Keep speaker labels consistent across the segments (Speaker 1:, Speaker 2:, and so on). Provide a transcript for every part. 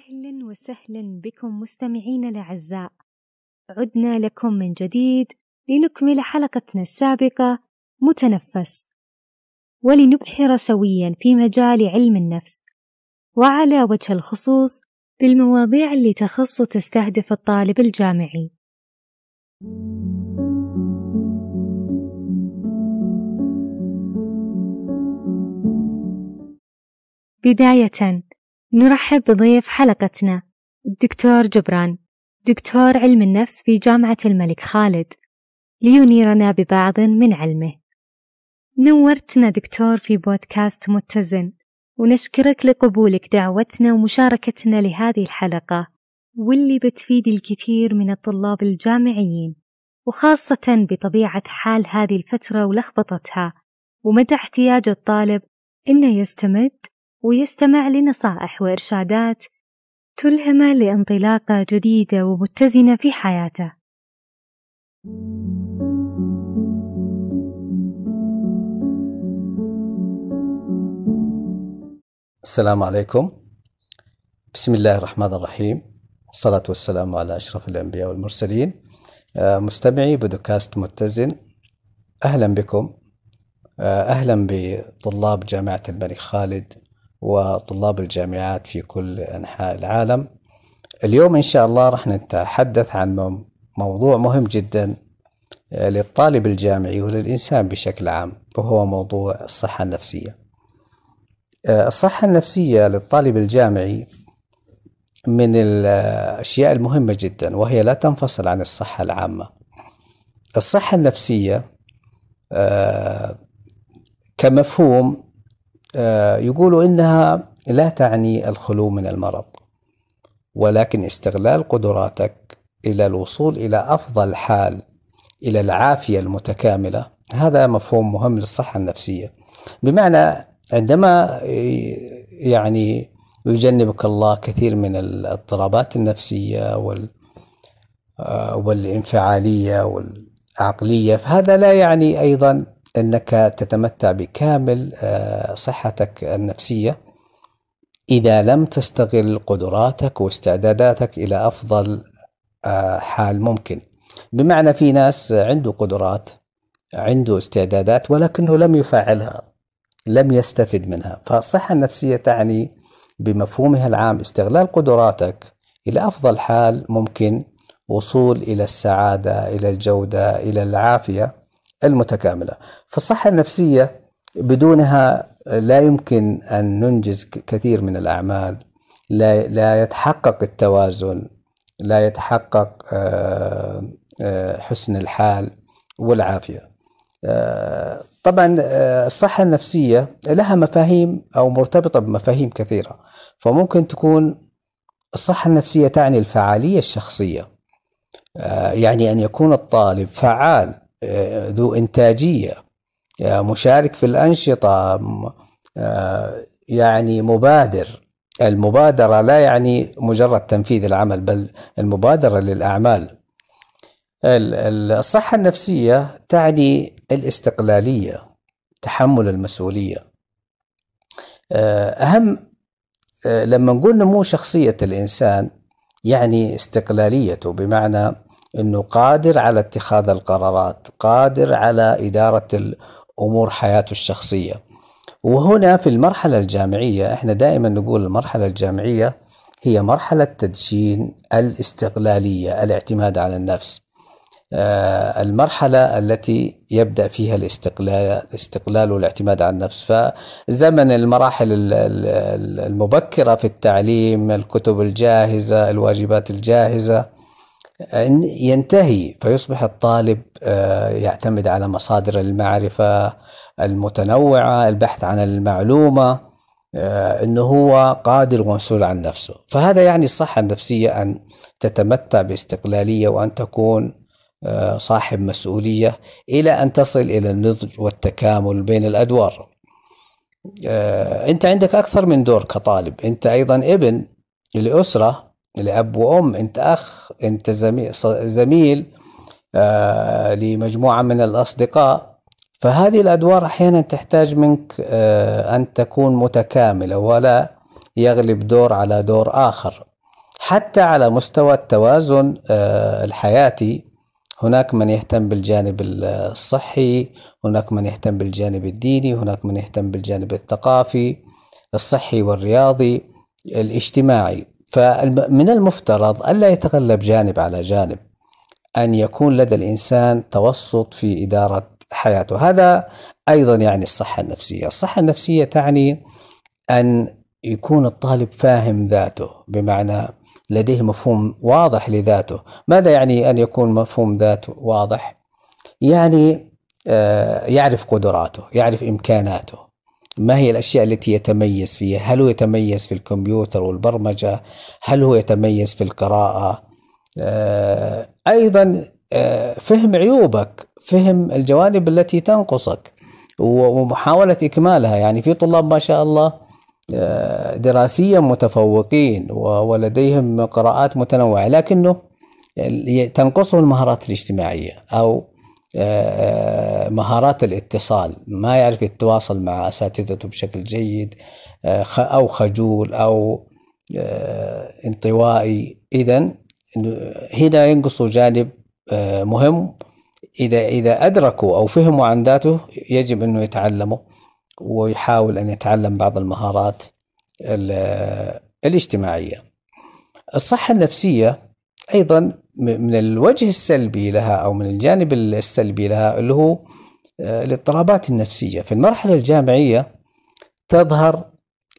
Speaker 1: أهلا وسهلا بكم مستمعينا الأعزاء. عدنا لكم من جديد لنكمل حلقتنا السابقة متنفس. ولنبحر سويا في مجال علم النفس. وعلى وجه الخصوص بالمواضيع اللي تخص وتستهدف الطالب الجامعي. بداية. نرحب بضيف حلقتنا الدكتور جبران دكتور علم النفس في جامعة الملك خالد لينيرنا ببعض من علمه. نورتنا دكتور في بودكاست متزن ونشكرك لقبولك دعوتنا ومشاركتنا لهذه الحلقة واللي بتفيد الكثير من الطلاب الجامعيين وخاصة بطبيعة حال هذه الفترة ولخبطتها ومدى احتياج الطالب إنه يستمد ويستمع لنصائح وإرشادات تلهمه لانطلاقة جديدة ومتزنة في حياته.
Speaker 2: السلام عليكم. بسم الله الرحمن الرحيم. والصلاة والسلام على أشرف الأنبياء والمرسلين. آه، مستمعي بودكاست متزن. أهلا بكم. آه، أهلا بطلاب جامعة الملك خالد. وطلاب الجامعات في كل أنحاء العالم. اليوم إن شاء الله راح نتحدث عن موضوع مهم جدا آه، للطالب الجامعي وللإنسان بشكل عام وهو موضوع الصحة النفسية. آه، الصحة النفسية للطالب الجامعي من الأشياء المهمة جدا وهي لا تنفصل عن الصحة العامة. الصحة النفسية آه، كمفهوم يقولوا إنها لا تعني الخلو من المرض ولكن استغلال قدراتك إلى الوصول إلى أفضل حال إلى العافية المتكاملة هذا مفهوم مهم للصحة النفسية. بمعنى عندما يعني يجنبك الله كثير من الاضطرابات النفسية وال آه، والانفعالية والعقلية فهذا لا يعني أيضا أنك تتمتع بكامل آه، صحتك النفسية. إذا لم تستغل قدراتك واستعداداتك إلى أفضل آه، حال ممكن. بمعنى في ناس عنده قدرات عنده استعدادات ولكنه لم يفعلها لم يستفد منها. فالصحة النفسية تعني بمفهومها العام استغلال قدراتك إلى أفضل حال ممكن وصول إلى السعادة إلى الجودة إلى العافية. المتكاملة. فالصحة النفسية بدونها لا يمكن أن ننجز كثير من الأعمال. لا, لا يتحقق التوازن لا يتحقق آه، آه، حسن الحال والعافية. آه، طبعا الصحة النفسية لها مفاهيم أو مرتبطة بمفاهيم كثيرة. فممكن تكون الصحة النفسية تعني الفعالية الشخصية. يعني أن يكون الطالب فعال ذو إنتاجية. مشارك في الأنشطة يعني مبادر. المبادرة لا يعني مجرد تنفيذ العمل بل المبادرة للأعمال. الصحة النفسية تعني الاستقلالية تحمل المسؤولية. أهم لما نقول نمو شخصية الإنسان يعني استقلاليته بمعنى إنه قادر على اتخاذ القرارات قادر على إدارة الأمور حياته الشخصية. وهنا في المرحلة الجامعية إحنا دائما نقول المرحلة الجامعية هي مرحلة تدشين الاستقلالية الاعتماد على النفس. آه، المرحلة التي يبدأ فيها الاستقلال الاستقلال والاعتماد على النفس. فزمن المراحل المبكرة في التعليم الكتب الجاهزة الواجبات الجاهزة ينتهي فيصبح الطالب آه، يعتمد على مصادر المعرفة المتنوعة البحث عن المعلومة آه، إنه هو قادر ومسؤول عن نفسه. فهذا يعني الصحة النفسية أن تتمتع باستقلالية وأن تكون آه، صاحب مسؤولية إلى أن تصل إلى النضج والتكامل بين الأدوار. أنت عندك أكثر من دور كطالب. أنت أيضا ابن لأسرة لأب وأم أنت أخ أنت زميل, آه لمجموعة من الأصدقاء. فهذه الأدوار أحيانا تحتاج منك آه أن تكون متكاملة ولا يغلب دور على دور آخر. حتى على مستوى التوازن الحياتي هناك من يهتم بالجانب الصحي هناك من يهتم بالجانب الديني هناك من يهتم بالجانب الثقافي الصحي والرياضي الاجتماعي. فمن المفترض ألا يتغلب جانب على جانب أن يكون لدى الإنسان توسط في إدارة حياته. هذا أيضا يعني الصحة النفسية. الصحة النفسية تعني أن يكون الطالب فاهم ذاته بمعنى لديه مفهوم واضح لذاته. ماذا يعني أن يكون مفهوم ذات واضح؟ يعني آه، يعرف قدراته يعرف إمكاناته. ما هي الأشياء التي يتميز فيها؟ هل هو يتميز في الكمبيوتر والبرمجة؟ هل هو يتميز في القراءة؟ آه، أيضا آه، فهم عيوبك فهم الجوانب التي تنقصك ومحاولة إكمالها. يعني في طلاب ما شاء الله آه، دراسيا متفوقين ولديهم قراءات متنوعة لكنه تنقصه المهارات الاجتماعية أو مهارات الاتصال. ما يعرف يتواصل مع أساتذته بشكل جيد آه، أو خجول أو انطوائي. إذا هنا ينقص جانب مهم. إذا إذا أدركوا أو فهموا عن ذاته يجب أنه يتعلموا ويحاول أن يتعلم بعض المهارات الاجتماعية. الصحة النفسية أيضا من الوجه السلبي لها أو من الجانب السلبي لها اللي هو آه، الاضطرابات النفسية. في المرحلة الجامعية تظهر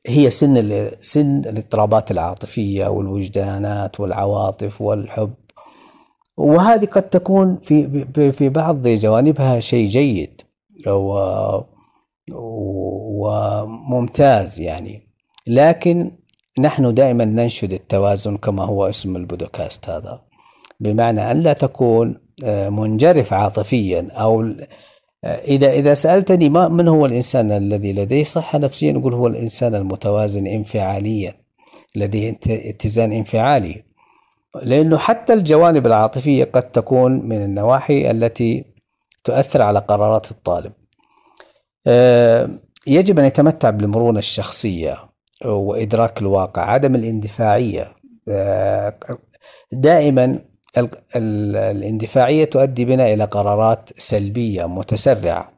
Speaker 2: هي سن سن الاضطرابات العاطفية والوجدانات والعواطف والحب. وهذه قد تكون في في بعض جوانبها شيء جيد وممتاز يعني. لكن نحن دائما ننشد التوازن كما هو اسم البودكاست هذا. بمعنى أن لا تكون آه، منجرف عاطفيا أو آه، إذا إذا سألتني ما من هو الإنسان الذي لديه صحة نفسية نقول هو الإنسان المتوازن انفعاليا لديه اتزان انفعالي. لأنه حتى الجوانب العاطفية قد تكون من النواحي التي تؤثر على قرارات الطالب. آه، يجب أن يتمتع بالمرونة الشخصية. وإدراك الواقع عدم الاندفاعية. آه، دائما الاندفاعية تؤدي بنا إلى قرارات سلبية متسرعة.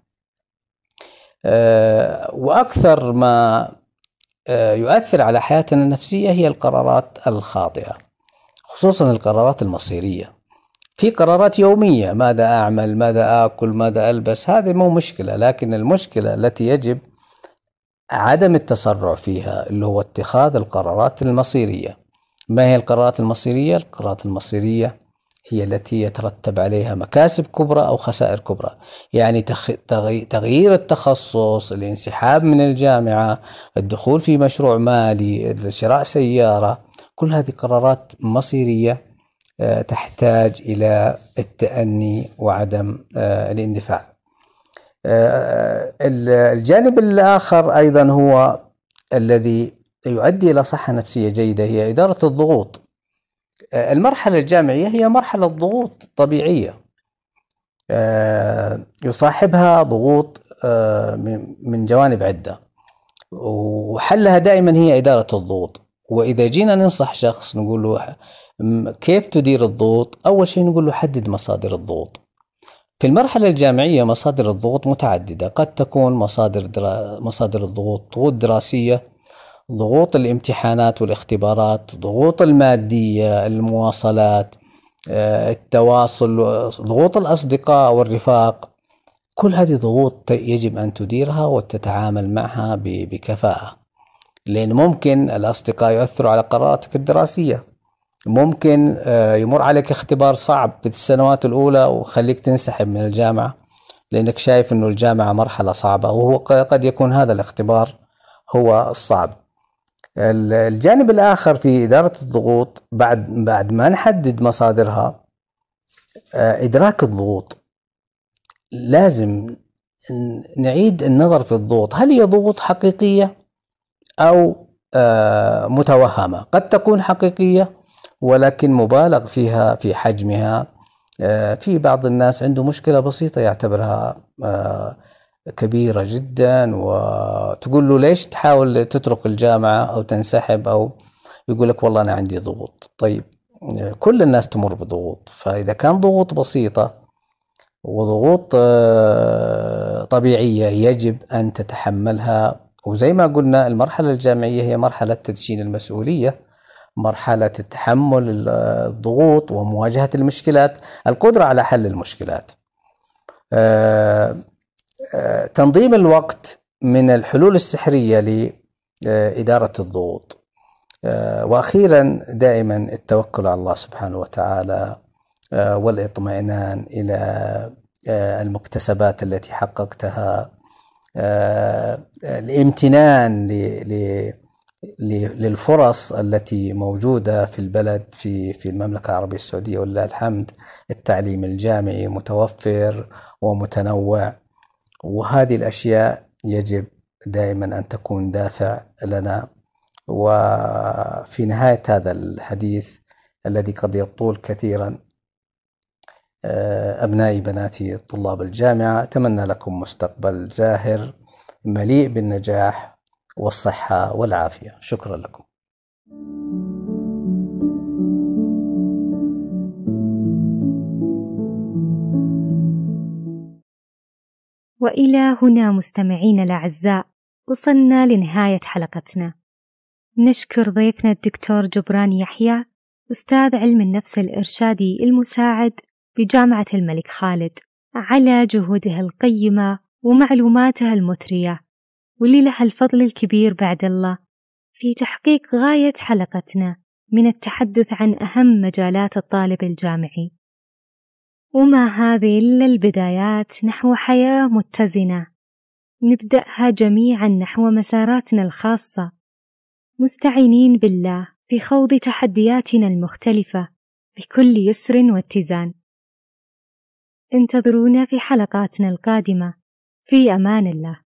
Speaker 2: آه، وأكثر ما يؤثر على حياتنا النفسية هي القرارات الخاطئة خصوصا القرارات المصيرية. في قرارات يومية ماذا أعمل ماذا آكل ماذا ألبس هذه مو مشكلة لكن المشكلة التي يجب عدم التسرع فيها اللي هو اتخاذ القرارات المصيرية. ما هي القرارات المصيرية؟ القرارات المصيرية هي التي يترتب عليها مكاسب كبرى أو خسائر كبرى. يعني تغيير التخصص الانسحاب من الجامعة الدخول في مشروع مالي شراء سيارة كل هذه قرارات مصيرية آه، تحتاج إلى التأني وعدم آه، الاندفاع. الجانب الآخر أيضا هو الذي يؤدي إلى صحة نفسية جيدة هي إدارة الضغوط. المرحلة الجامعية هي مرحلة ضغوط طبيعية. يصاحبها ضغوط من جوانب عدة. وحلها دائما هي إدارة الضغوط. وإذا جينا ننصح شخص نقول له كيف تدير الضغوط؟ أول شيء نقول له حدد مصادر الضغوط. في المرحلة الجامعية مصادر الضغوط متعددة. قد تكون مصادر درا... مصادر الضغوط ضغوط دراسية ضغوط الامتحانات والاختبارات ضغوط المادية المواصلات آه، التواصل ضغوط الأصدقاء والرفاق. كل هذه ضغوط يجب أن تديرها وتتعامل معها بكفاءة. لأن ممكن الأصدقاء يؤثروا على قراراتك الدراسية. ممكن آه، يمر عليك اختبار صعب بالسنوات الأولى وخليك تنسحب من الجامعة لأنك شايف أنه الجامعة مرحلة صعبة وهو قد يكون هذا الاختبار هو الصعب. الجانب الآخر في إدارة الضغوط بعد بعد ما نحدد مصادرها آه، إدراك الضغوط. لازم نعيد النظر في الضغوط. هل هي ضغوط حقيقية أو آه، متوهمة؟ قد تكون حقيقية ولكن مبالغ فيها في حجمها. آه، في بعض الناس عنده مشكلة بسيطة يعتبرها آه، كبيرة جدا وتقول له ليش تحاول تترك الجامعة أو تنسحب أو يقول لك والله أنا عندي ضغوط. طيب كل الناس تمر بضغوط فإذا كان ضغوط بسيطة وضغوط آه، طبيعية يجب أن تتحملها. وزي ما قلنا المرحلة الجامعية هي مرحلة تدشين المسؤولية. مرحلة تحمل الضغوط ومواجهة المشكلات القدرة على حل المشكلات. آه، آه، تنظيم الوقت من الحلول السحرية لإدارة الضغوط. وأخيرا دائما التوكل على الله سبحانه وتعالى والإطمئنان إلى المكتسبات التي حققتها الامتنان للفرص التي موجودة في البلد في في المملكة العربية السعودية ولله الحمد التعليم الجامعي متوفر ومتنوع. وهذه الأشياء يجب دائما أن تكون دافع لنا. وفي نهاية هذا الحديث الذي قد يطول كثيرا أبنائي بناتي طلاب الجامعة أتمنى لكم مستقبل زاهر مليء بالنجاح والصحة والعافية. شكرا لكم.
Speaker 1: وإلى هنا مستمعينا الأعزاء وصلنا لنهاية حلقتنا. نشكر ضيفنا الدكتور جبران يحيى أستاذ علم النفس الإرشادي المساعد بجامعة الملك خالد على جهوده القيمة ومعلوماتها المثرية. واللي لها الفضل الكبير بعد الله. في تحقيق غاية حلقتنا من التحدث عن أهم مجالات الطالب الجامعي. وما هذه إلا البدايات نحو حياة متزنة. نبدأها جميعا نحو مساراتنا الخاصة. مستعينين بالله في خوض تحدياتنا المختلفة بكل يسر واتزان. انتظرونا في حلقاتنا القادمة. في أمان الله.